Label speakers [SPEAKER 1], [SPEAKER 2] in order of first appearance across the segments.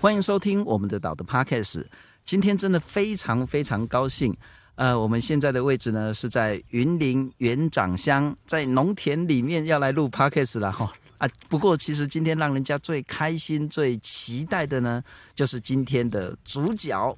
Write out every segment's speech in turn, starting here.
[SPEAKER 1] 欢迎收听我们的岛的 Podcast。今天真的非常非常高兴。呃，我们现在的位置呢是在云林园长乡，在农田里面要来录 Podcast 了哈。啊，不过其实今天让人家最开心、最期待的呢，就是今天的主角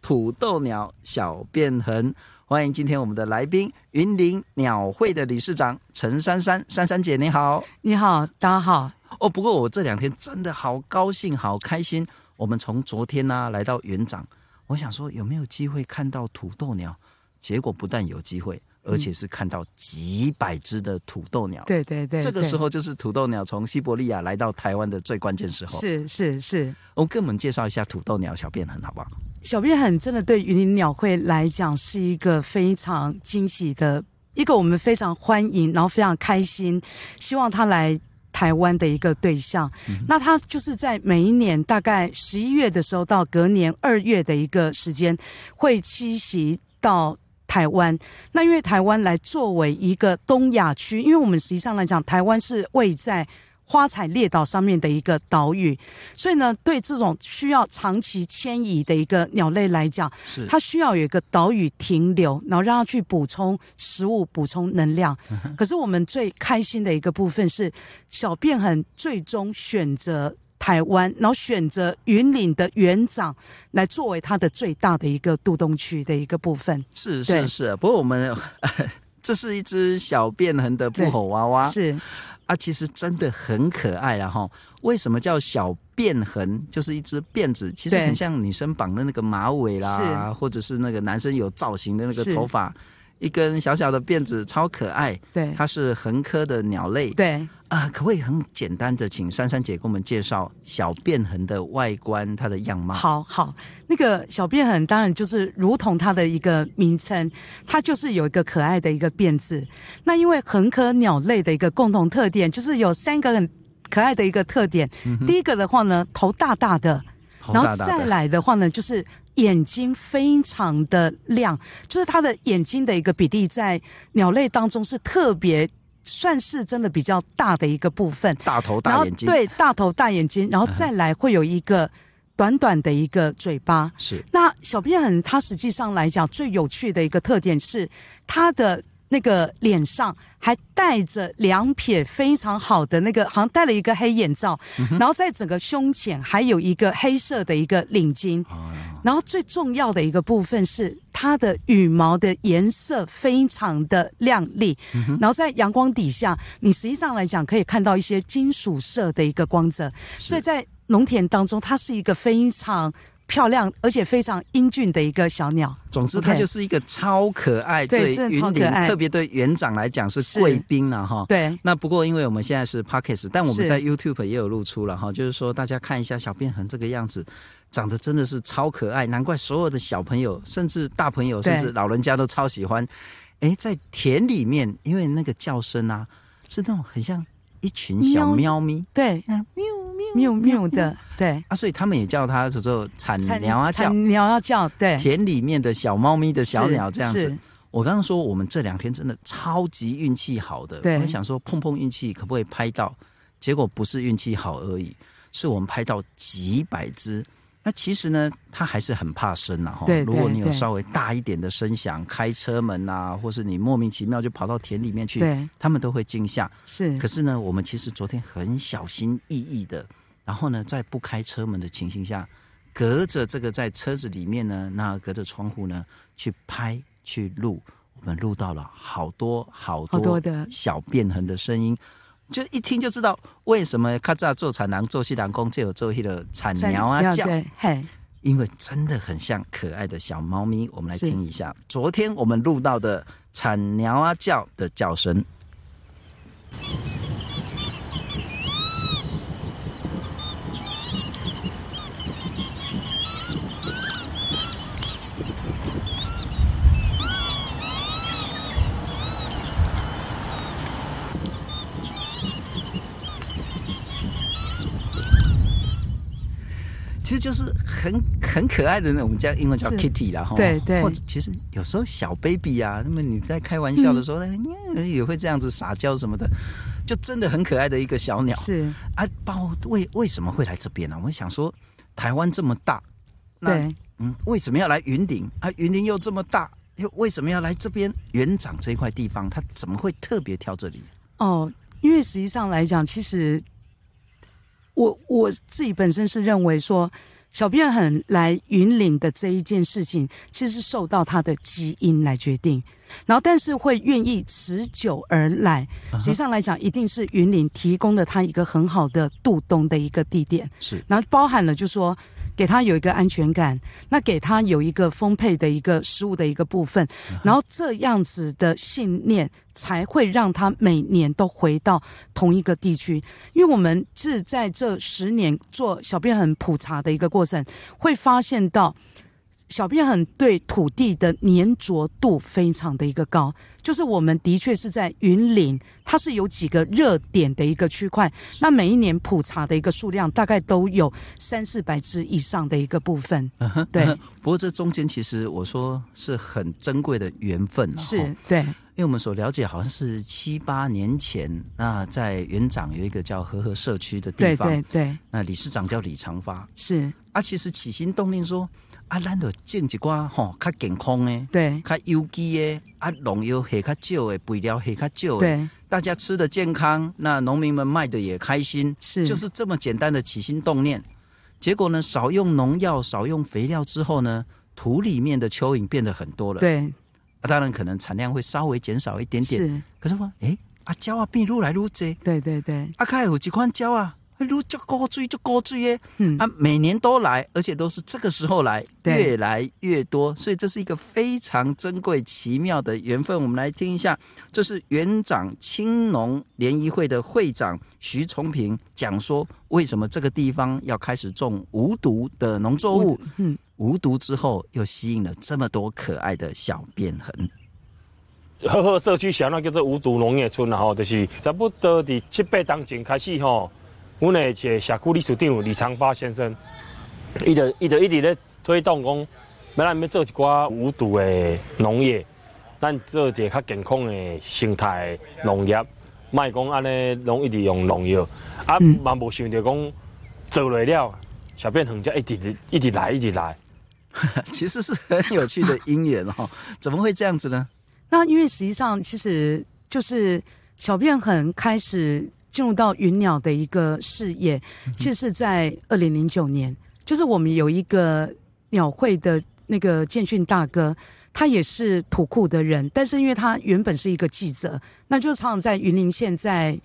[SPEAKER 1] 土豆鸟小变恒。欢迎今天我们的来宾，云林鸟会的理事长陈珊珊，珊珊姐你好，
[SPEAKER 2] 你好，大家好。
[SPEAKER 1] 哦，不过我这两天真的好高兴、好开心。我们从昨天呢、啊、来到园长，我想说有没有机会看到土豆鸟？结果不但有机会，而且是看到几百只的土豆鸟。
[SPEAKER 2] 对对对，
[SPEAKER 1] 这个时候就是土豆鸟从西伯利亚来到台湾的最关键时候。
[SPEAKER 2] 是是是，
[SPEAKER 1] 我跟我们介绍一下土豆鸟小便很好不好？
[SPEAKER 2] 小变恒真的对云林鸟会来讲是一个非常惊喜的一个，我们非常欢迎，然后非常开心，希望他来。台湾的一个对象，那他就是在每一年大概十一月的时候到隔年二月的一个时间会栖息到台湾。那因为台湾来作为一个东亚区，因为我们实际上来讲，台湾是位在。花彩列岛上面的一个岛屿，所以呢，对这种需要长期迁移的一个鸟类来讲，是。它需要有一个岛屿停留，然后让它去补充食物、补充能量。可是我们最开心的一个部分是，小变很最终选择台湾，然后选择云岭的园长来作为它的最大的一个渡冬区的一个部分。
[SPEAKER 1] 是是是，不过我们这是一只小便痕的布偶娃娃，是。啊，其实真的很可爱了哈！为什么叫小变恒？就是一只辫子，其实很像女生绑的那个马尾啦，或者是那个男生有造型的那个头发，一根小小的辫子，超可爱。对，它是恒科的鸟类。对。啊，可不可以很简单的请珊珊姐给我们介绍小变恒的外观，它的样貌？
[SPEAKER 2] 好好，那个小变恒当然就是如同它的一个名称，它就是有一个可爱的一个辫子。那因为恒科鸟类的一个共同特点，就是有三个很可爱的一个特点。嗯、第一个的话呢，头大大的，然后再来的话呢，就是眼睛非常的亮，就是它的眼睛的一个比例在鸟类当中是特别。算是真的比较大的一个部分，
[SPEAKER 1] 大头大眼睛，
[SPEAKER 2] 对，大头大眼睛，然后再来会有一个短短的一个嘴巴。是，那小变很它实际上来讲最有趣的一个特点是它的。那个脸上还戴着两撇非常好的那个，好像戴了一个黑眼罩，嗯、然后在整个胸前还有一个黑色的一个领巾，哦、然后最重要的一个部分是它的羽毛的颜色非常的亮丽，嗯、然后在阳光底下，你实际上来讲可以看到一些金属色的一个光泽，所以在农田当中，它是一个非常。漂亮而且非常英俊的一个小鸟。
[SPEAKER 1] 总之，它就是一个超可爱。对，云林特别对园长来讲是贵宾了哈。对。那不过，因为我们现在是 Podcast，但我们在 YouTube 也有露出了哈。就是说，大家看一下小变恒这个样子，长得真的是超可爱，难怪所有的小朋友，甚至大朋友，甚至老人家都超喜欢。哎，在田里面，因为那个叫声啊，是那种很像一群小喵咪。
[SPEAKER 2] 对。喵。喵喵的，对。
[SPEAKER 1] 啊，所以他们也叫它叫做产鸟啊叫，
[SPEAKER 2] 鸟要叫，对，
[SPEAKER 1] 田里面的小猫咪的小鸟这样子。我刚刚说我们这两天真的超级运气好的，对，我想说碰碰运气可不可以拍到，结果不是运气好而已，是我们拍到几百只。那其实呢，他还是很怕声呐哈。对，如果你有稍微大一点的声响，开车门啊，或是你莫名其妙就跑到田里面去，对，他们都会惊吓。是。可是呢，我们其实昨天很小心翼翼的，然后呢，在不开车门的情形下，隔着这个在车子里面呢，那隔着窗户呢，去拍去录，我们录到了好多好多的小变痕的声音。就一听就知道为什么卡扎做产囊做西郎公就有做一个产鸟啊叫，因为真的很像可爱的小猫咪。我们来听一下，昨天我们录到的产鸟啊叫的叫声。就是很很可爱的那，我们叫英文叫 Kitty 啦，哈，
[SPEAKER 2] 对对。
[SPEAKER 1] 或者其实有时候小 baby 啊，那么你在开玩笑的时候，嗯、也会这样子撒娇什么的，就真的很可爱的一个小鸟。
[SPEAKER 2] 是
[SPEAKER 1] 啊，包为为什么会来这边呢、啊？我想说，台湾这么大，那
[SPEAKER 2] 对
[SPEAKER 1] 嗯，为什么要来云顶啊？云顶又这么大，又为什么要来这边园长这一块地方？他怎么会特别挑这里？
[SPEAKER 2] 哦，因为实际上来讲，其实我我自己本身是认为说。小便很来云岭的这一件事情，其实是受到他的基因来决定，然后但是会愿意持久而来，实际上来讲，一定是云林提供了他一个很好的渡冬的一个地点，
[SPEAKER 1] 是，
[SPEAKER 2] 然后包含了就是说。给他有一个安全感，那给他有一个丰沛的一个食物的一个部分，然后这样子的信念才会让他每年都回到同一个地区。因为我们是在这十年做小便很普查的一个过程，会发现到。小编很对土地的粘着度非常的一个高，就是我们的确是在云林，它是有几个热点的一个区块，那每一年普查的一个数量大概都有三四百只以上的一个部分。对，
[SPEAKER 1] 不过这中间其实我说是很珍贵的缘分啊，
[SPEAKER 2] 是对，
[SPEAKER 1] 因为我们所了解好像是七八年前，那在园长有一个叫和和社区的地方，
[SPEAKER 2] 对对对，
[SPEAKER 1] 那理事长叫李长发，
[SPEAKER 2] 是。
[SPEAKER 1] 啊，其实起心动念说。啊，咱就种一寡吼，较健康诶，
[SPEAKER 2] 对，
[SPEAKER 1] 较有机诶，啊，农药下较少诶，肥料下较少诶，
[SPEAKER 2] 对，
[SPEAKER 1] 大家吃的健康，那农民们卖的也开心，
[SPEAKER 2] 是，
[SPEAKER 1] 就是这么简单的起心动念。结果呢，少用农药，少用肥料之后呢，土里面的蚯蚓变得很多了，
[SPEAKER 2] 对，
[SPEAKER 1] 啊，当然可能产量会稍微减少一点点，
[SPEAKER 2] 是。
[SPEAKER 1] 可是说，诶，啊，鸟啊变愈来愈多，
[SPEAKER 2] 对对对，
[SPEAKER 1] 啊，还有几款鸟啊。如就高追就高追耶，嗯啊，每年都来，而且都是这个时候来，越来越多，所以这是一个非常珍贵奇妙的缘分。我们来听一下，这是园长青农联谊会的会长徐崇平讲说，为什么这个地方要开始种无毒的农作物？嗯，无毒之后又吸引了这么多可爱的小变痕。
[SPEAKER 3] 和合社区小那叫做无毒农业村，然后就是差不多的七八当前开始吼。阮的一个社区理事长李长发先生，伊就伊就一直咧推动讲，要咱要做一寡无毒的农业，咱做一个较健康的生态农业，卖讲安尼拢一直用农药，啊嘛无想到讲做落了，小便横家一直一直来一直来，
[SPEAKER 1] 其实是很有趣的因缘哈，怎么会这样子呢？
[SPEAKER 2] 那因为实际上其实就是小便很开始。进入到云鸟的一个事业，其实是在二零零九年，就是我们有一个鸟会的那个建训大哥，他也是土库的人，但是因为他原本是一个记者，那就常常在云林县在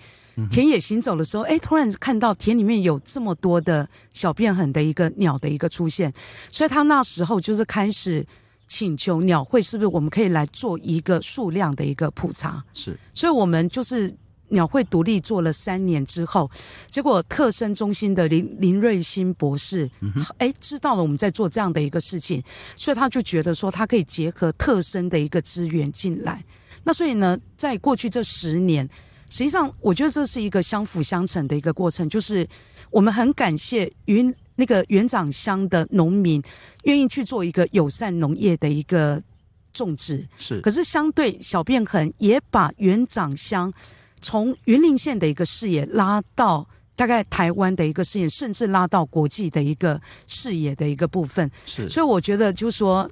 [SPEAKER 2] 田野行走的时候，哎，突然看到田里面有这么多的小变横的一个鸟的一个出现，所以他那时候就是开始请求鸟会，是不是我们可以来做一个数量的一个普查？
[SPEAKER 1] 是，
[SPEAKER 2] 所以我们就是。鸟会独立做了三年之后，结果特生中心的林林瑞兴博士，哎，知道了我们在做这样的一个事情，所以他就觉得说他可以结合特生的一个资源进来。那所以呢，在过去这十年，实际上我觉得这是一个相辅相成的一个过程，就是我们很感谢云那个元长乡的农民愿意去做一个友善农业的一个种植，
[SPEAKER 1] 是。
[SPEAKER 2] 可是相对小便痕也把元长乡。从云林县的一个视野拉到大概台湾的一个视野，甚至拉到国际的一个视野的一个部分。
[SPEAKER 1] 是，
[SPEAKER 2] 所以我觉得就是说，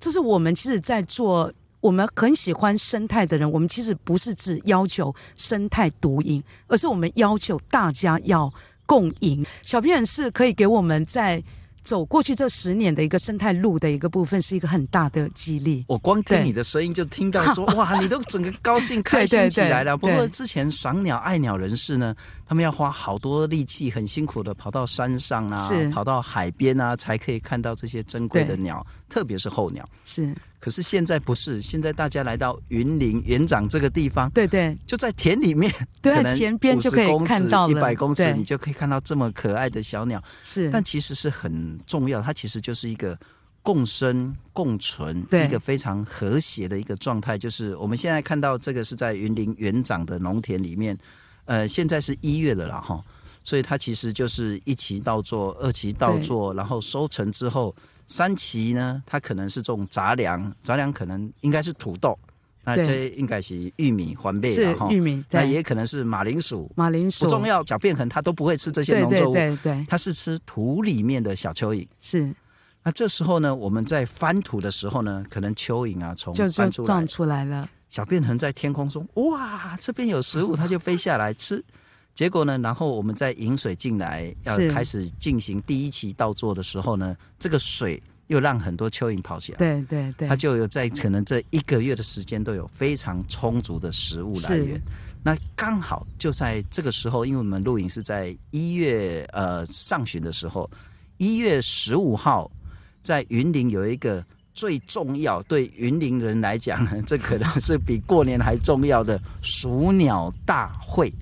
[SPEAKER 2] 这是我们其实，在做我们很喜欢生态的人，我们其实不是只要求生态独赢，而是我们要求大家要共赢。小编是可以给我们在。走过去这十年的一个生态路的一个部分，是一个很大的激励。
[SPEAKER 1] 我光听你的声音就听到说，哇，你都整个高兴 开心起来了。不过之前赏鸟爱鸟人士呢，他们要花好多力气，很辛苦的跑到山上啊，跑到海边啊，才可以看到这些珍贵的鸟，特别是候鸟。
[SPEAKER 2] 是。
[SPEAKER 1] 可是现在不是，现在大家来到云林园长这个地方，
[SPEAKER 2] 对对，
[SPEAKER 1] 就在田里面，
[SPEAKER 2] 对，田边就可以看到
[SPEAKER 1] 一百公尺，你就可以看到这么可爱的小鸟。
[SPEAKER 2] 是，
[SPEAKER 1] 但其实是很重要，它其实就是一个共生共存，一个非常和谐的一个状态。就是我们现在看到这个是在云林园长的农田里面，呃，现在是一月了啦哈，所以它其实就是一期稻作，二期稻作，然后收成之后。三期呢，它可能是种杂粮，杂粮可能应该是土豆，那这应该是玉米、环贝
[SPEAKER 2] 是玉米，
[SPEAKER 1] 那也可能是马铃薯，
[SPEAKER 2] 马铃薯
[SPEAKER 1] 不重要。小便痕它都不会吃这些农作物，
[SPEAKER 2] 对对对对，
[SPEAKER 1] 它是吃土里面的小蚯蚓。
[SPEAKER 2] 是。
[SPEAKER 1] 那这时候呢，我们在翻土的时候呢，可能蚯蚓啊从翻出来，
[SPEAKER 2] 撞出来了。
[SPEAKER 1] 小便痕在天空中，哇，这边有食物，它就飞下来吃。结果呢，然后我们在引水进来，要开始进行第一期稻作的时候呢，这个水又让很多蚯蚓跑起来。
[SPEAKER 2] 对对对，
[SPEAKER 1] 它就有在可能这一个月的时间都有非常充足的食物来源。那刚好就在这个时候，因为我们录影是在一月呃上旬的时候，一月十五号，在云林有一个。最重要，对云林人来讲呢，这可能是比过年还重要的数鸟大会。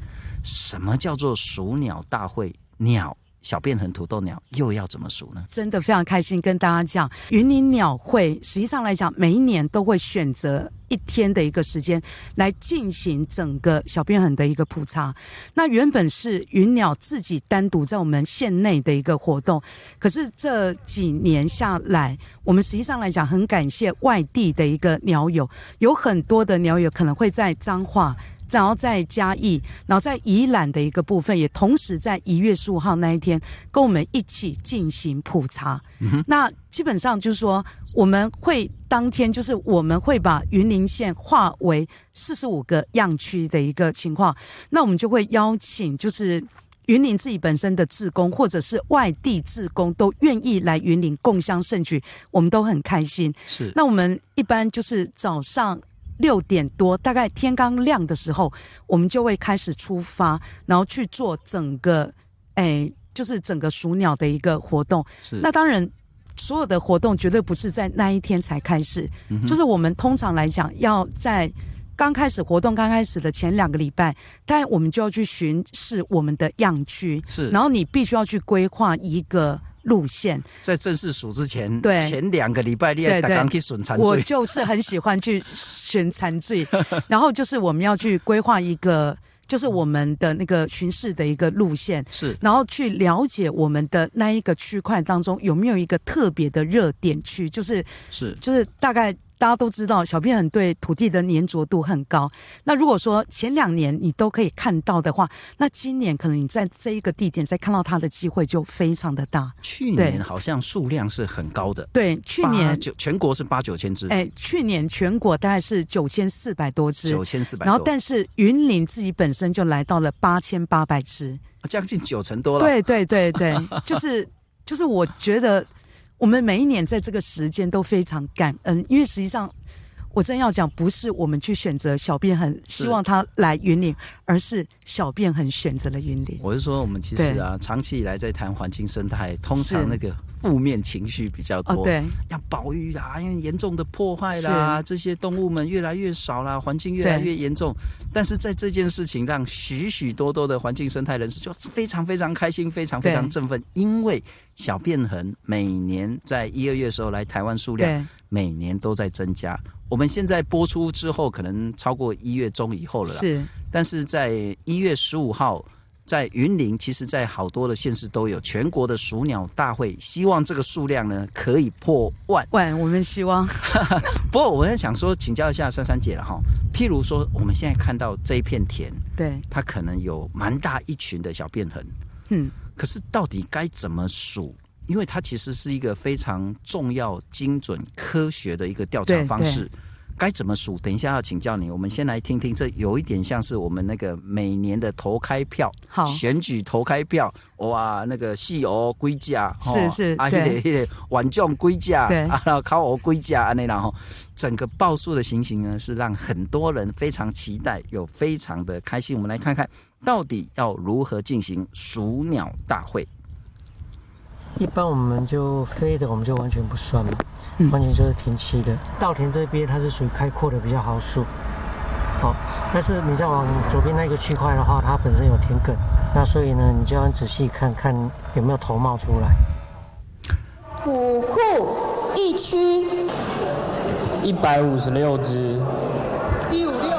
[SPEAKER 1] 什么叫做数鸟大会？鸟。小便痕土豆鸟又要怎么数呢？
[SPEAKER 2] 真的非常开心跟大家讲，云林鸟会实际上来讲，每一年都会选择一天的一个时间来进行整个小便痕的一个普查。那原本是云鸟自己单独在我们县内的一个活动，可是这几年下来，我们实际上来讲很感谢外地的一个鸟友，有很多的鸟友可能会在彰化。然后在嘉义，然后在宜兰的一个部分，也同时在一月十五号那一天跟我们一起进行普查。嗯、那基本上就是说，我们会当天就是我们会把云林县划为四十五个样区的一个情况。那我们就会邀请就是云林自己本身的志工，或者是外地志工，都愿意来云林共襄盛举，我们都很开心。
[SPEAKER 1] 是。
[SPEAKER 2] 那我们一般就是早上。六点多，大概天刚亮的时候，我们就会开始出发，然后去做整个，哎，就是整个数鸟的一个活动。
[SPEAKER 1] 是。
[SPEAKER 2] 那当然，所有的活动绝对不是在那一天才开始，嗯、就是我们通常来讲，要在刚开始活动刚开始的前两个礼拜，但我们就要去巡视我们的样区，
[SPEAKER 1] 是。
[SPEAKER 2] 然后你必须要去规划一个。路线。
[SPEAKER 1] 在正式数之前，
[SPEAKER 2] 对。
[SPEAKER 1] 前两个礼拜，你要刚去选残，
[SPEAKER 2] 我就是很喜欢去选残罪，然后就是我们要去规划一个，就是我们的那个巡视的一个路线，
[SPEAKER 1] 是，
[SPEAKER 2] 然后去了解我们的那一个区块当中有没有一个特别的热点区，就是
[SPEAKER 1] 是，
[SPEAKER 2] 就是大概。大家都知道，小便很对土地的粘着度很高。那如果说前两年你都可以看到的话，那今年可能你在这一个地点再看到它的机会就非常的大。
[SPEAKER 1] 去年好像数量是很高的，
[SPEAKER 2] 对，去年
[SPEAKER 1] 九全国是八九千只。
[SPEAKER 2] 哎，去年全国大概是九千四百多只，
[SPEAKER 1] 九千四百。
[SPEAKER 2] 然后，但是云林自己本身就来到了八千八百只，
[SPEAKER 1] 将近九成多了。
[SPEAKER 2] 对对对对，就是就是，我觉得。我们每一年在这个时间都非常感恩，因为实际上，我真要讲，不是我们去选择小便很，希望他来云林，而是小便很选择了云林。
[SPEAKER 1] 我是说，我们其实啊，长期以来在谈环境生态，通常那个负面情绪比较多。
[SPEAKER 2] 对，
[SPEAKER 1] 要保育啦，因为严重的破坏啦，这些动物们越来越少啦，环境越来越严重。但是在这件事情，让许许多多的环境生态人士就非常非常开心，非常非常振奋，因为小便痕每年在一二月的时候来台湾数量每年都在增加。我们现在播出之后，可能超过一月中以后了啦。
[SPEAKER 2] 是，
[SPEAKER 1] 但是在一月十五号，在云林，其实，在好多的县市都有全国的数鸟大会，希望这个数量呢可以破万。
[SPEAKER 2] 万，我们希望。
[SPEAKER 1] 不过，我在想说，请教一下珊珊姐了哈。譬如说，我们现在看到这一片田，
[SPEAKER 2] 对，
[SPEAKER 1] 它可能有蛮大一群的小便痕。
[SPEAKER 2] 嗯，
[SPEAKER 1] 可是到底该怎么数？因为它其实是一个非常重要、精准、科学的一个调查方式，该怎么数？等一下要请教你。我们先来听听，这有一点像是我们那个每年的投开票，
[SPEAKER 2] 好，
[SPEAKER 1] 选举投开票，哇，那个戏偶归家，
[SPEAKER 2] 是是，
[SPEAKER 1] 啊，那个那个晚将归家，
[SPEAKER 2] 对，
[SPEAKER 1] 啊，然后考偶归家，那然后整个报数的情形呢，是让很多人非常期待，又非常的开心。我们来看看到底要如何进行数鸟大会。
[SPEAKER 4] 一般我们就飞的，我们就完全不算嘛，嗯、完全就是停栖的。稻田这边它是属于开阔的，比较好数。好、哦，但是你再往左边那个区块的话，它本身有田埂，那所以呢，你就要仔细看看有没有头冒出来。
[SPEAKER 5] 虎库一区
[SPEAKER 6] 一百五十六只，
[SPEAKER 5] 一五六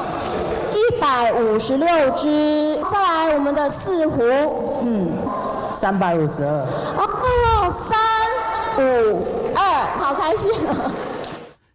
[SPEAKER 5] 一百五十六只。再来我们的四湖，嗯。
[SPEAKER 6] 三百五十二。
[SPEAKER 5] 哦，三五二好开心。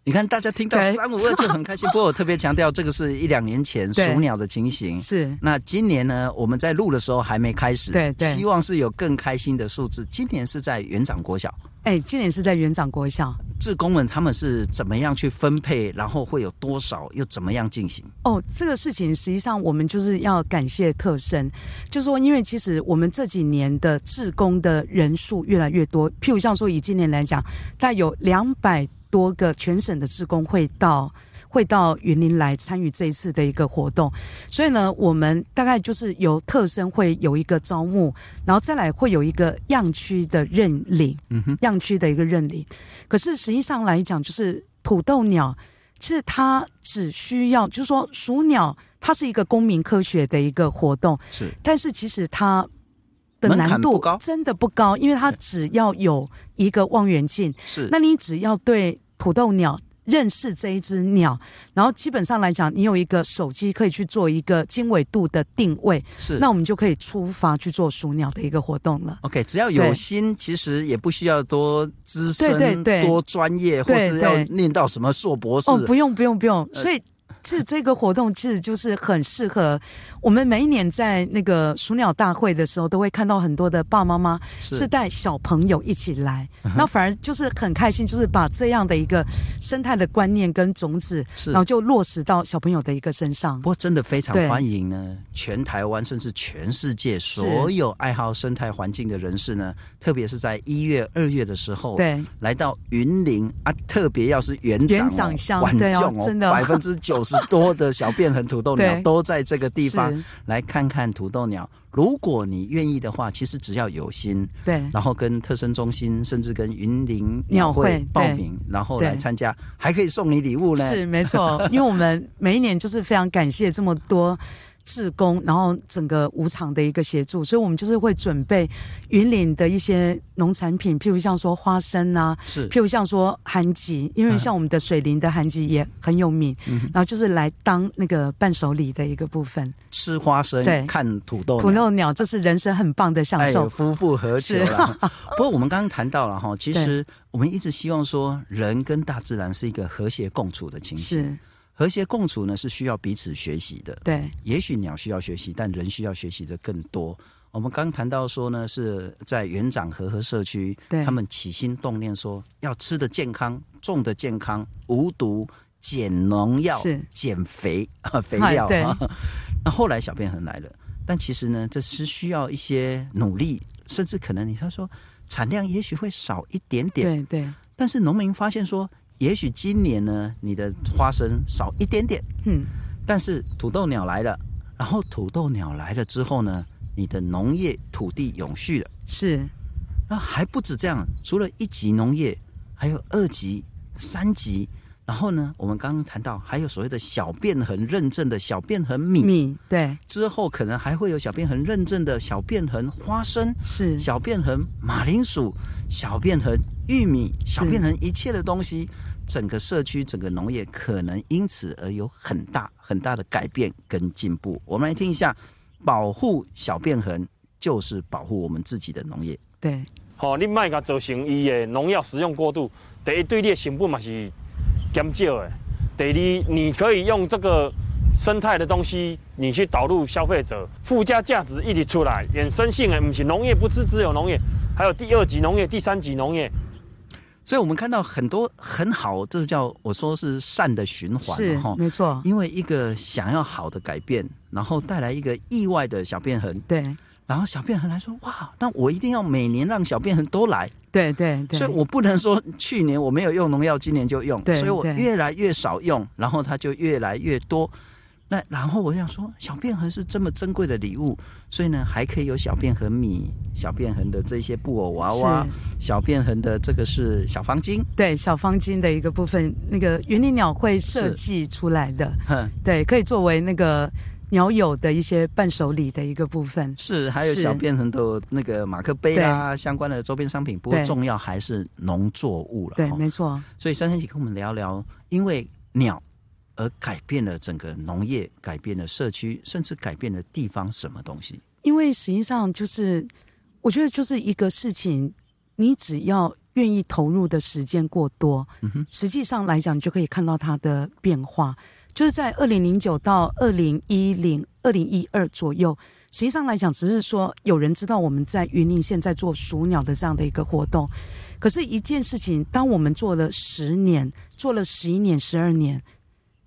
[SPEAKER 1] 你看，大家听到三五二就很开心。不过我特别强调，这个是一两年前数鸟的情形。
[SPEAKER 2] 是。
[SPEAKER 1] 那今年呢？我们在录的时候还没开始。
[SPEAKER 2] 对对。
[SPEAKER 1] 希望是有更开心的数字。今年是在园长国小。
[SPEAKER 2] 哎，今年是在园长国小。
[SPEAKER 1] 志工们他们是怎么样去分配？然后会有多少？又怎么样进行？
[SPEAKER 2] 哦，这个事情实际上我们就是要感谢特生，就是说，因为其实我们这几年的志工的人数越来越多。譬如像说，以今年来讲，大概有两百。多个全省的志工会到会到云林来参与这一次的一个活动，所以呢，我们大概就是由特生会有一个招募，然后再来会有一个样区的认领，嗯哼，样区的一个认领。可是实际上来讲，就是土豆鸟，其实它只需要，就是说数鸟，它是一个公民科学的一个活动，
[SPEAKER 1] 是，
[SPEAKER 2] 但是其实它的难度真的不高，因为它只要有一个望远镜，
[SPEAKER 1] 是，
[SPEAKER 2] 那你只要对土豆鸟认识这一只鸟，然后基本上来讲，你有一个手机可以去做一个经纬度的定位，
[SPEAKER 1] 是，
[SPEAKER 2] 那我们就可以出发去做数鸟的一个活动了。
[SPEAKER 1] OK，只要有心，其实也不需要多资深、对对对多专业，或是要念到什么硕博士。
[SPEAKER 2] 哦，不用不用不用，所以。其实这个活动其实就是很适合我们每一年在那个数鸟大会的时候，都会看到很多的爸爸妈妈是。带小朋友一起来，那反而就是很开心，就是把这样的一个生态的观念跟种子，然后就落实到小朋友的一个身上。
[SPEAKER 1] 不过真的非常欢迎呢，全台湾甚至全世界所有爱好生态环境的人士呢，特别是在一月、二月的时候，
[SPEAKER 2] 对，
[SPEAKER 1] 来到云林啊，特别要是园长
[SPEAKER 2] 乡，对哦，真的
[SPEAKER 1] 百分之九十。多的小便痕土豆鸟都在这个地方，来看看土豆鸟。如果你愿意的话，其实只要有心，
[SPEAKER 2] 对，
[SPEAKER 1] 然后跟特生中心，甚至跟云林鸟会报名，然后来参加，还可以送你礼物呢。
[SPEAKER 2] 是没错，因为我们每一年就是非常感谢这么多。志工，然后整个无偿的一个协助，所以我们就是会准备云岭的一些农产品，譬如像说花生啊，
[SPEAKER 1] 是，
[SPEAKER 2] 譬如像说寒橘，因为像我们的水林的寒橘也很有名，嗯，然后就是来当那个伴手礼的一个部分。
[SPEAKER 1] 吃花生，对，看土豆鸟，
[SPEAKER 2] 土豆鸟，这是人生很棒的享受，
[SPEAKER 1] 哎、夫复何求了。不过我们刚刚谈到了哈，其实我们一直希望说，人跟大自然是一个和谐共处的情形。和谐共处呢，是需要彼此学习的。
[SPEAKER 2] 对，
[SPEAKER 1] 也许鸟需要学习，但人需要学习的更多。我们刚谈到说呢，是在园长和和社区，对，他们起心动念说要吃的健康，种的健康，无毒，减农药，减肥啊，肥料。啊。那后来小便痕来了，但其实呢，这是需要一些努力，甚至可能你他说产量也许会少一点点。
[SPEAKER 2] 对对。
[SPEAKER 1] 但是农民发现说。也许今年呢，你的花生少一点点，嗯，但是土豆鸟来了，然后土豆鸟来了之后呢，你的农业土地永续了，
[SPEAKER 2] 是，
[SPEAKER 1] 那还不止这样，除了一级农业，还有二级、三级。然后呢，我们刚刚谈到还有所谓的小便痕认证的小便痕米，
[SPEAKER 2] 米对，
[SPEAKER 1] 之后可能还会有小便痕认证的小便痕花生，
[SPEAKER 2] 是。小
[SPEAKER 1] 便痕马铃薯、小便痕玉米、小便痕一切的东西，整个社区、整个农业可能因此而有很大很大的改变跟进步。我们来听一下，保护小便痕就是保护我们自己的农业。
[SPEAKER 2] 对，
[SPEAKER 3] 好、哦，你卖个造成伊的农药使用过度，第一对你的成本嘛是。减少的，第二，你可以用这个生态的东西，你去导入消费者，附加价值一直出来，衍生性诶，不是农业，不是只有农业，还有第二级农业、第三级农业。
[SPEAKER 1] 所以我们看到很多很好，这叫我说是善的循环，
[SPEAKER 2] 是哈，没错。
[SPEAKER 1] 因为一个想要好的改变，然后带来一个意外的小变痕，
[SPEAKER 2] 对。
[SPEAKER 1] 然后小便痕来说，哇，那我一定要每年让小便痕都来。
[SPEAKER 2] 对对对，
[SPEAKER 1] 所以我不能说去年我没有用农药，今年就用。对，所以我越来越少用，然后它就越来越多。那然后我想说，小便痕是这么珍贵的礼物，所以呢，还可以有小便痕米、小便痕的这些布偶娃娃、小便痕的这个是小方巾。
[SPEAKER 2] 对，小方巾的一个部分，那个云林鸟会设计出来的，对，可以作为那个。鸟友的一些伴手礼的一个部分
[SPEAKER 1] 是，还有小便痕的那个马克杯啊，相关的周边商品。不过重要还是农作物了。
[SPEAKER 2] 对，没错。
[SPEAKER 1] 所以珊珊姐跟我们聊聊，因为鸟而改变了整个农业，改变了社区，甚至改变了地方什么东西？
[SPEAKER 2] 因为实际上就是，我觉得就是一个事情，你只要愿意投入的时间过多，嗯哼，实际上来讲，你就可以看到它的变化。就是在二零零九到二零一零、二零一二左右，实际上来讲，只是说有人知道我们在云林县在做数鸟的这样的一个活动。可是，一件事情，当我们做了十年，做了十一年、十二年，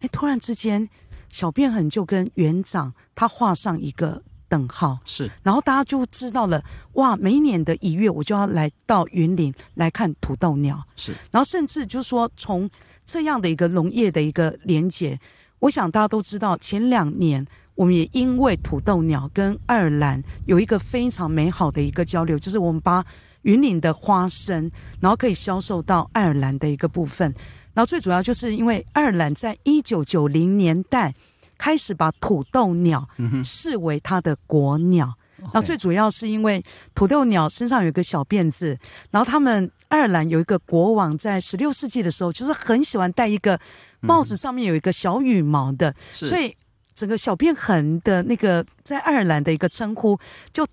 [SPEAKER 2] 哎，突然之间，小便痕就跟园长他画上一个等号，
[SPEAKER 1] 是，
[SPEAKER 2] 然后大家就知道了，哇，每一年的一月，我就要来到云林来看土豆鸟，
[SPEAKER 1] 是，
[SPEAKER 2] 然后甚至就是说，从这样的一个农业的一个连结，我想大家都知道，前两年我们也因为土豆鸟跟爱尔兰有一个非常美好的一个交流，就是我们把云岭的花生，然后可以销售到爱尔兰的一个部分，然后最主要就是因为爱尔兰在一九九零年代开始把土豆鸟视为它的国鸟，然后最主要是因为土豆鸟身上有一个小辫子，然后他们爱尔兰有一个国王在十六世纪的时候，就是很喜欢戴一个帽子，上面有一个小羽毛的，所以整个小辫痕的那个在爱尔兰的一个称呼就。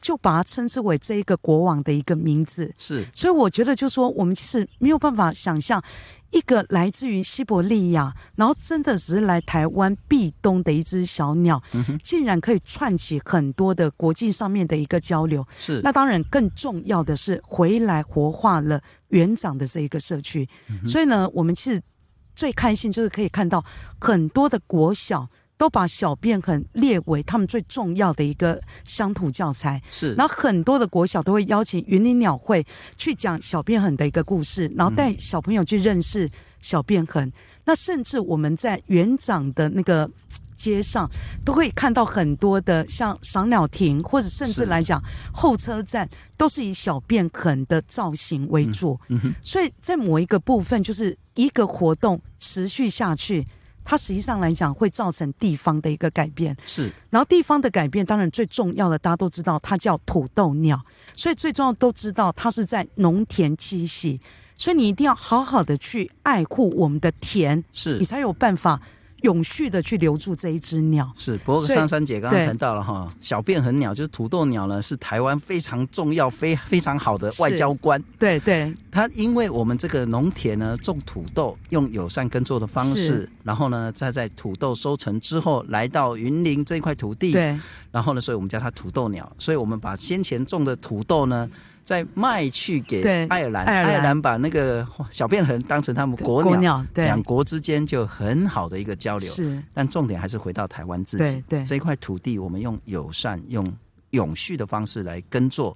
[SPEAKER 2] 就把它称之为这一个国王的一个名字，
[SPEAKER 1] 是。
[SPEAKER 2] 所以我觉得，就是说，我们其实没有办法想象，一个来自于西伯利亚，然后真的只是来台湾避冬的一只小鸟，嗯，竟然可以串起很多的国际上面的一个交流。
[SPEAKER 1] 是。
[SPEAKER 2] 那当然，更重要的是回来活化了园长的这一个社区，嗯。所以呢，我们其实最开心就是可以看到很多的国小。都把小便痕列为他们最重要的一个乡土教材，
[SPEAKER 1] 是。
[SPEAKER 2] 然后很多的国小都会邀请云林鸟会去讲小便痕的一个故事，然后带小朋友去认识小便痕。嗯、那甚至我们在园长的那个街上，都会看到很多的像赏鸟亭，或者甚至来讲候车站，都是以小便痕的造型为主。所以在某一个部分，就是一个活动持续下去。它实际上来讲会造成地方的一个改变，
[SPEAKER 1] 是。
[SPEAKER 2] 然后地方的改变，当然最重要的，大家都知道，它叫土豆鸟，所以最重要都知道它是在农田栖息，所以你一定要好好的去爱护我们的田，
[SPEAKER 1] 是
[SPEAKER 2] 你才有办法。永续的去留住这一只鸟。
[SPEAKER 1] 是，不过珊珊姐刚刚谈到了哈，小便痕鸟就是土豆鸟呢，是台湾非常重要、非非常好的外交官。
[SPEAKER 2] 对对，
[SPEAKER 1] 它因为我们这个农田呢种土豆，用友善耕作的方式，然后呢再在土豆收成之后来到云林这块土地，
[SPEAKER 2] 对，
[SPEAKER 1] 然后呢，所以我们叫它土豆鸟，所以我们把先前种的土豆呢。再卖去给爱尔兰，爱尔兰把那个小便痕当成他们国鸟，国鸟，两国之间就很好的一个交流。
[SPEAKER 2] 是，
[SPEAKER 1] 但重点还是回到台湾自己。这一块土地，我们用友善、用永续的方式来耕作。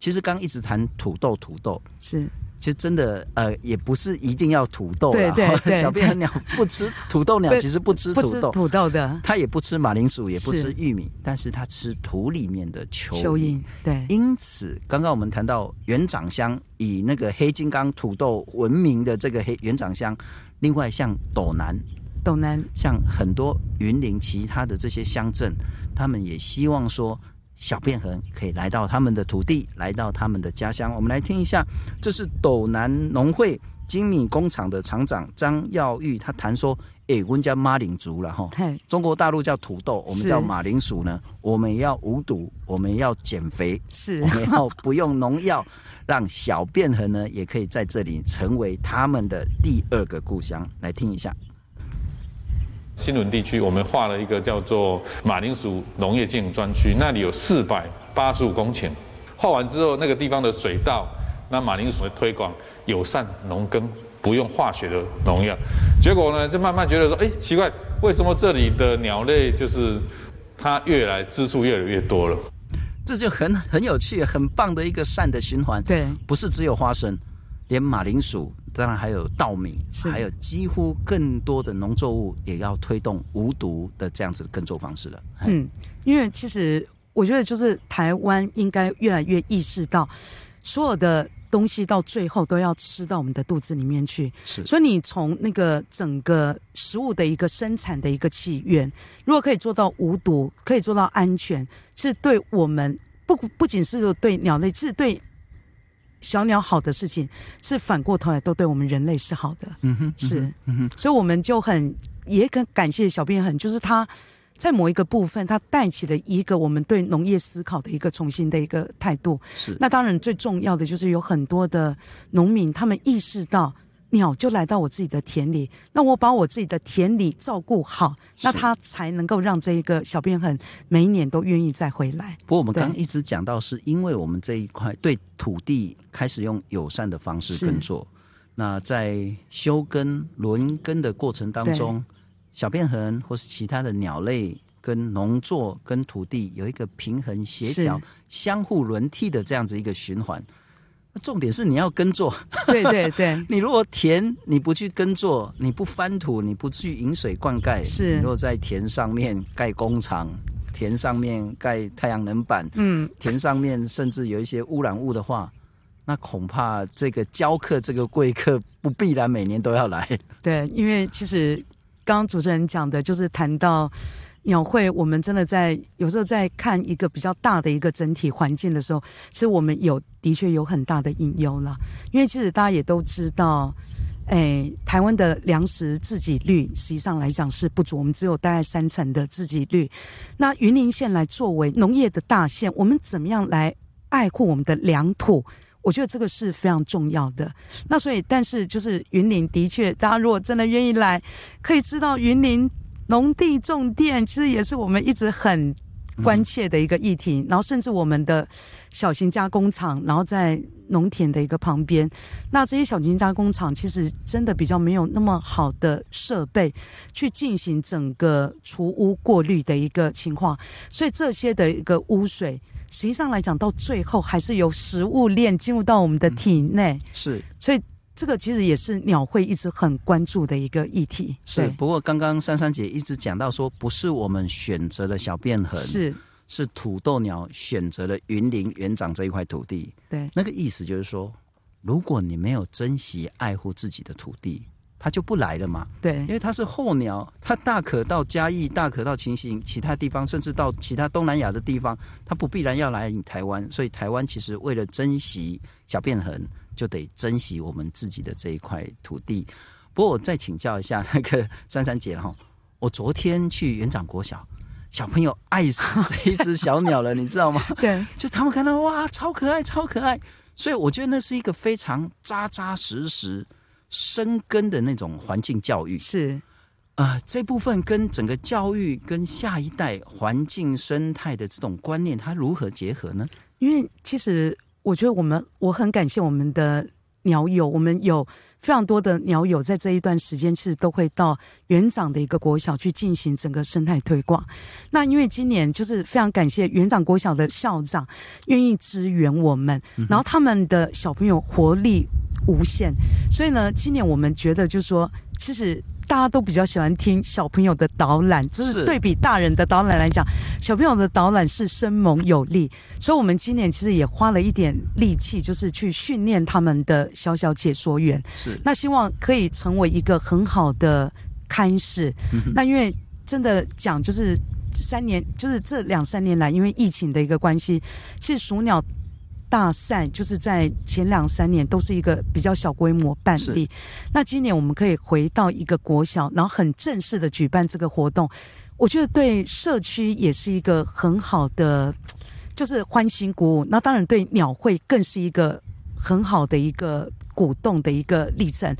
[SPEAKER 1] 其实刚一直谈土豆，土豆
[SPEAKER 2] 是。
[SPEAKER 1] 其实真的，呃，也不是一定要土豆
[SPEAKER 2] 对对对，
[SPEAKER 1] 小便痕鸟不吃土豆鸟，其实不吃土豆，
[SPEAKER 2] 土豆的，
[SPEAKER 1] 它也不吃马铃薯，也不吃玉米，但是它吃土里面的蚯蚓。
[SPEAKER 2] 蚯蚓，对。
[SPEAKER 1] 因此，刚刚我们谈到园长乡以那个黑金刚土豆闻名的这个黑园长乡，另外像斗南，
[SPEAKER 2] 斗南，
[SPEAKER 1] 像很多云林其他的这些乡镇，他们也希望说。小便痕可以来到他们的土地，来到他们的家乡。我们来听一下，这是斗南农会精米工厂的厂长张耀玉，他谈说：“哎、欸，我们家马铃薯了哈，中国大陆叫土豆，我们叫马铃薯呢。我们要无毒，我们要减肥，
[SPEAKER 2] 是，
[SPEAKER 1] 我们要不用农药，让小便痕呢也可以在这里成为他们的第二个故乡。来听一下。”
[SPEAKER 7] 新伦地区，我们划了一个叫做马铃薯农业经营专区，那里有四百八十五公顷。划完之后，那个地方的水稻，那马铃薯的推广友善农耕，不用化学的农药。结果呢，就慢慢觉得说，哎，奇怪，为什么这里的鸟类就是它越来支数越来越多了？
[SPEAKER 1] 这就很很有趣，很棒的一个善的循环。
[SPEAKER 2] 对，
[SPEAKER 1] 不是只有花生，连马铃薯。当然还有稻米，还有几乎更多的农作物也要推动无毒的这样子的耕作方式了。
[SPEAKER 2] 嗯，因为其实我觉得就是台湾应该越来越意识到，所有的东西到最后都要吃到我们的肚子里面去。
[SPEAKER 1] 是，所
[SPEAKER 2] 以你从那个整个食物的一个生产的一个起源，如果可以做到无毒，可以做到安全，是对我们不不仅是对鸟类，是对。小鸟好的事情是反过头来都对我们人类是好的，
[SPEAKER 1] 嗯哼，
[SPEAKER 2] 是，
[SPEAKER 1] 嗯哼，
[SPEAKER 2] 所以我们就很也很感谢小便很，就是他在某一个部分，他带起了一个我们对农业思考的一个重新的一个态度。
[SPEAKER 1] 是。
[SPEAKER 2] 那当然最重要的就是有很多的农民，他们意识到。鸟就来到我自己的田里，那我把我自己的田里照顾好，那它才能够让这一个小便痕每一年都愿意再回来。
[SPEAKER 1] 不过我们刚刚一直讲到，是因为我们这一块对土地开始用友善的方式耕作，那在休耕、轮耕的过程当中，小便痕或是其他的鸟类跟农作跟土地有一个平衡协调、相互轮替的这样子一个循环。重点是你要耕作，
[SPEAKER 2] 对对对。
[SPEAKER 1] 你如果田你不去耕作，你不翻土，你不去引水灌溉，
[SPEAKER 2] 是。
[SPEAKER 1] 你如果在田上面盖工厂，田上面盖太阳能板，嗯，田上面甚至有一些污染物的话，那恐怕这个教课这个贵客不必然每年都要来。
[SPEAKER 2] 对，因为其实刚刚主持人讲的就是谈到。鸟会，我们真的在有时候在看一个比较大的一个整体环境的时候，其实我们有的确有很大的隐忧了。因为其实大家也都知道，诶，台湾的粮食自给率实际上来讲是不足，我们只有大概三成的自给率。那云林县来作为农业的大县，我们怎么样来爱护我们的良土？我觉得这个是非常重要的。那所以，但是就是云林的确，大家如果真的愿意来，可以知道云林。农地种电其实也是我们一直很关切的一个议题，嗯、然后甚至我们的小型加工厂，然后在农田的一个旁边，那这些小型加工厂其实真的比较没有那么好的设备去进行整个除污过滤的一个情况，所以这些的一个污水，实际上来讲到最后还是由食物链进入到我们的体内，
[SPEAKER 1] 嗯、是，
[SPEAKER 2] 所以。这个其实也是鸟会一直很关注的一个议题。
[SPEAKER 1] 是，不过刚刚珊珊姐一直讲到说，不是我们选择了小便痕，
[SPEAKER 2] 是
[SPEAKER 1] 是土豆鸟选择了云林园长这一块土地。
[SPEAKER 2] 对，
[SPEAKER 1] 那个意思就是说，如果你没有珍惜爱护自己的土地，它就不来了嘛。
[SPEAKER 2] 对，
[SPEAKER 1] 因为它是候鸟，它大可到嘉义，大可到情形其他地方，甚至到其他东南亚的地方，它不必然要来你台湾。所以台湾其实为了珍惜小便痕。就得珍惜我们自己的这一块土地。不过我再请教一下那个珊珊姐哈，我昨天去园长国小，小朋友爱死 这一只小鸟了，你知道吗？
[SPEAKER 2] 对，
[SPEAKER 1] 就他们看到哇，超可爱，超可爱。所以我觉得那是一个非常扎扎实实生根的那种环境教育。
[SPEAKER 2] 是
[SPEAKER 1] 啊、呃，这部分跟整个教育跟下一代环境生态的这种观念，它如何结合呢？
[SPEAKER 2] 因为其实。我觉得我们我很感谢我们的鸟友，我们有非常多的鸟友在这一段时间，其实都会到园长的一个国小去进行整个生态推广。那因为今年就是非常感谢园长国小的校长愿意支援我们，然后他们的小朋友活力无限，所以呢，今年我们觉得就是说，其实。大家都比较喜欢听小朋友的导览，就是对比大人的导览来讲，小朋友的导览是生猛有力。所以，我们今年其实也花了一点力气，就是去训练他们的小小解说员。
[SPEAKER 1] 是，
[SPEAKER 2] 那希望可以成为一个很好的开始。嗯、那因为真的讲，就是三年，就是这两三年来，因为疫情的一个关系，其实鼠鸟。大赛就是在前两三年都是一个比较小规模办理，那今年我们可以回到一个国小，然后很正式的举办这个活动，我觉得对社区也是一个很好的，就是欢欣鼓舞。那当然对鸟会更是一个很好的一个鼓动的一个历程，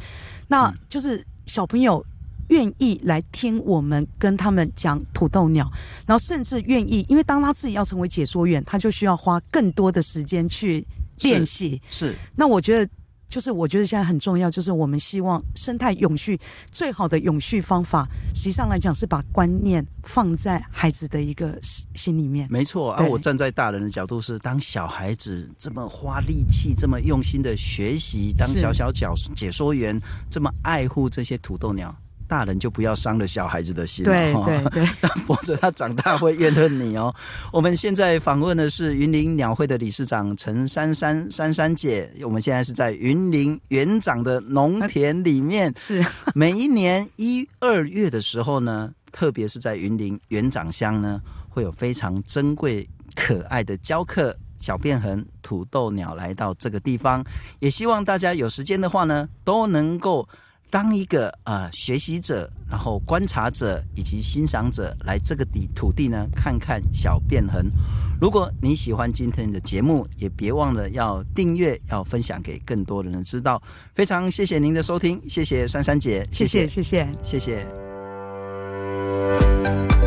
[SPEAKER 2] 那就是小朋友。愿意来听我们跟他们讲土豆鸟，然后甚至愿意，因为当他自己要成为解说员，他就需要花更多的时间去练习。
[SPEAKER 1] 是，是
[SPEAKER 2] 那我觉得，就是我觉得现在很重要，就是我们希望生态永续最好的永续方法，实际上来讲是把观念放在孩子的一个心里面。
[SPEAKER 1] 没错，而、啊、我站在大人的角度是，当小孩子这么花力气、这么用心的学习，当小小角解说员这么爱护这些土豆鸟。大人就不要伤了小孩子的心了，
[SPEAKER 2] 对对对，
[SPEAKER 1] 否则 他长大会怨恨你哦。我们现在访问的是云林鸟会的理事长陈珊珊珊珊姐，我们现在是在云林园长的农田里面。
[SPEAKER 2] 是
[SPEAKER 1] 每一年一二月的时候呢，特别是在云林园长乡呢，会有非常珍贵可爱的教课小便痕土豆鸟来到这个地方，也希望大家有时间的话呢，都能够。当一个呃学习者，然后观察者以及欣赏者，来这个地土地呢，看看小变痕。如果你喜欢今天的节目，也别忘了要订阅，要分享给更多的人知道。非常谢谢您的收听，谢谢珊珊姐，
[SPEAKER 2] 谢谢谢谢谢谢。
[SPEAKER 1] 谢谢谢谢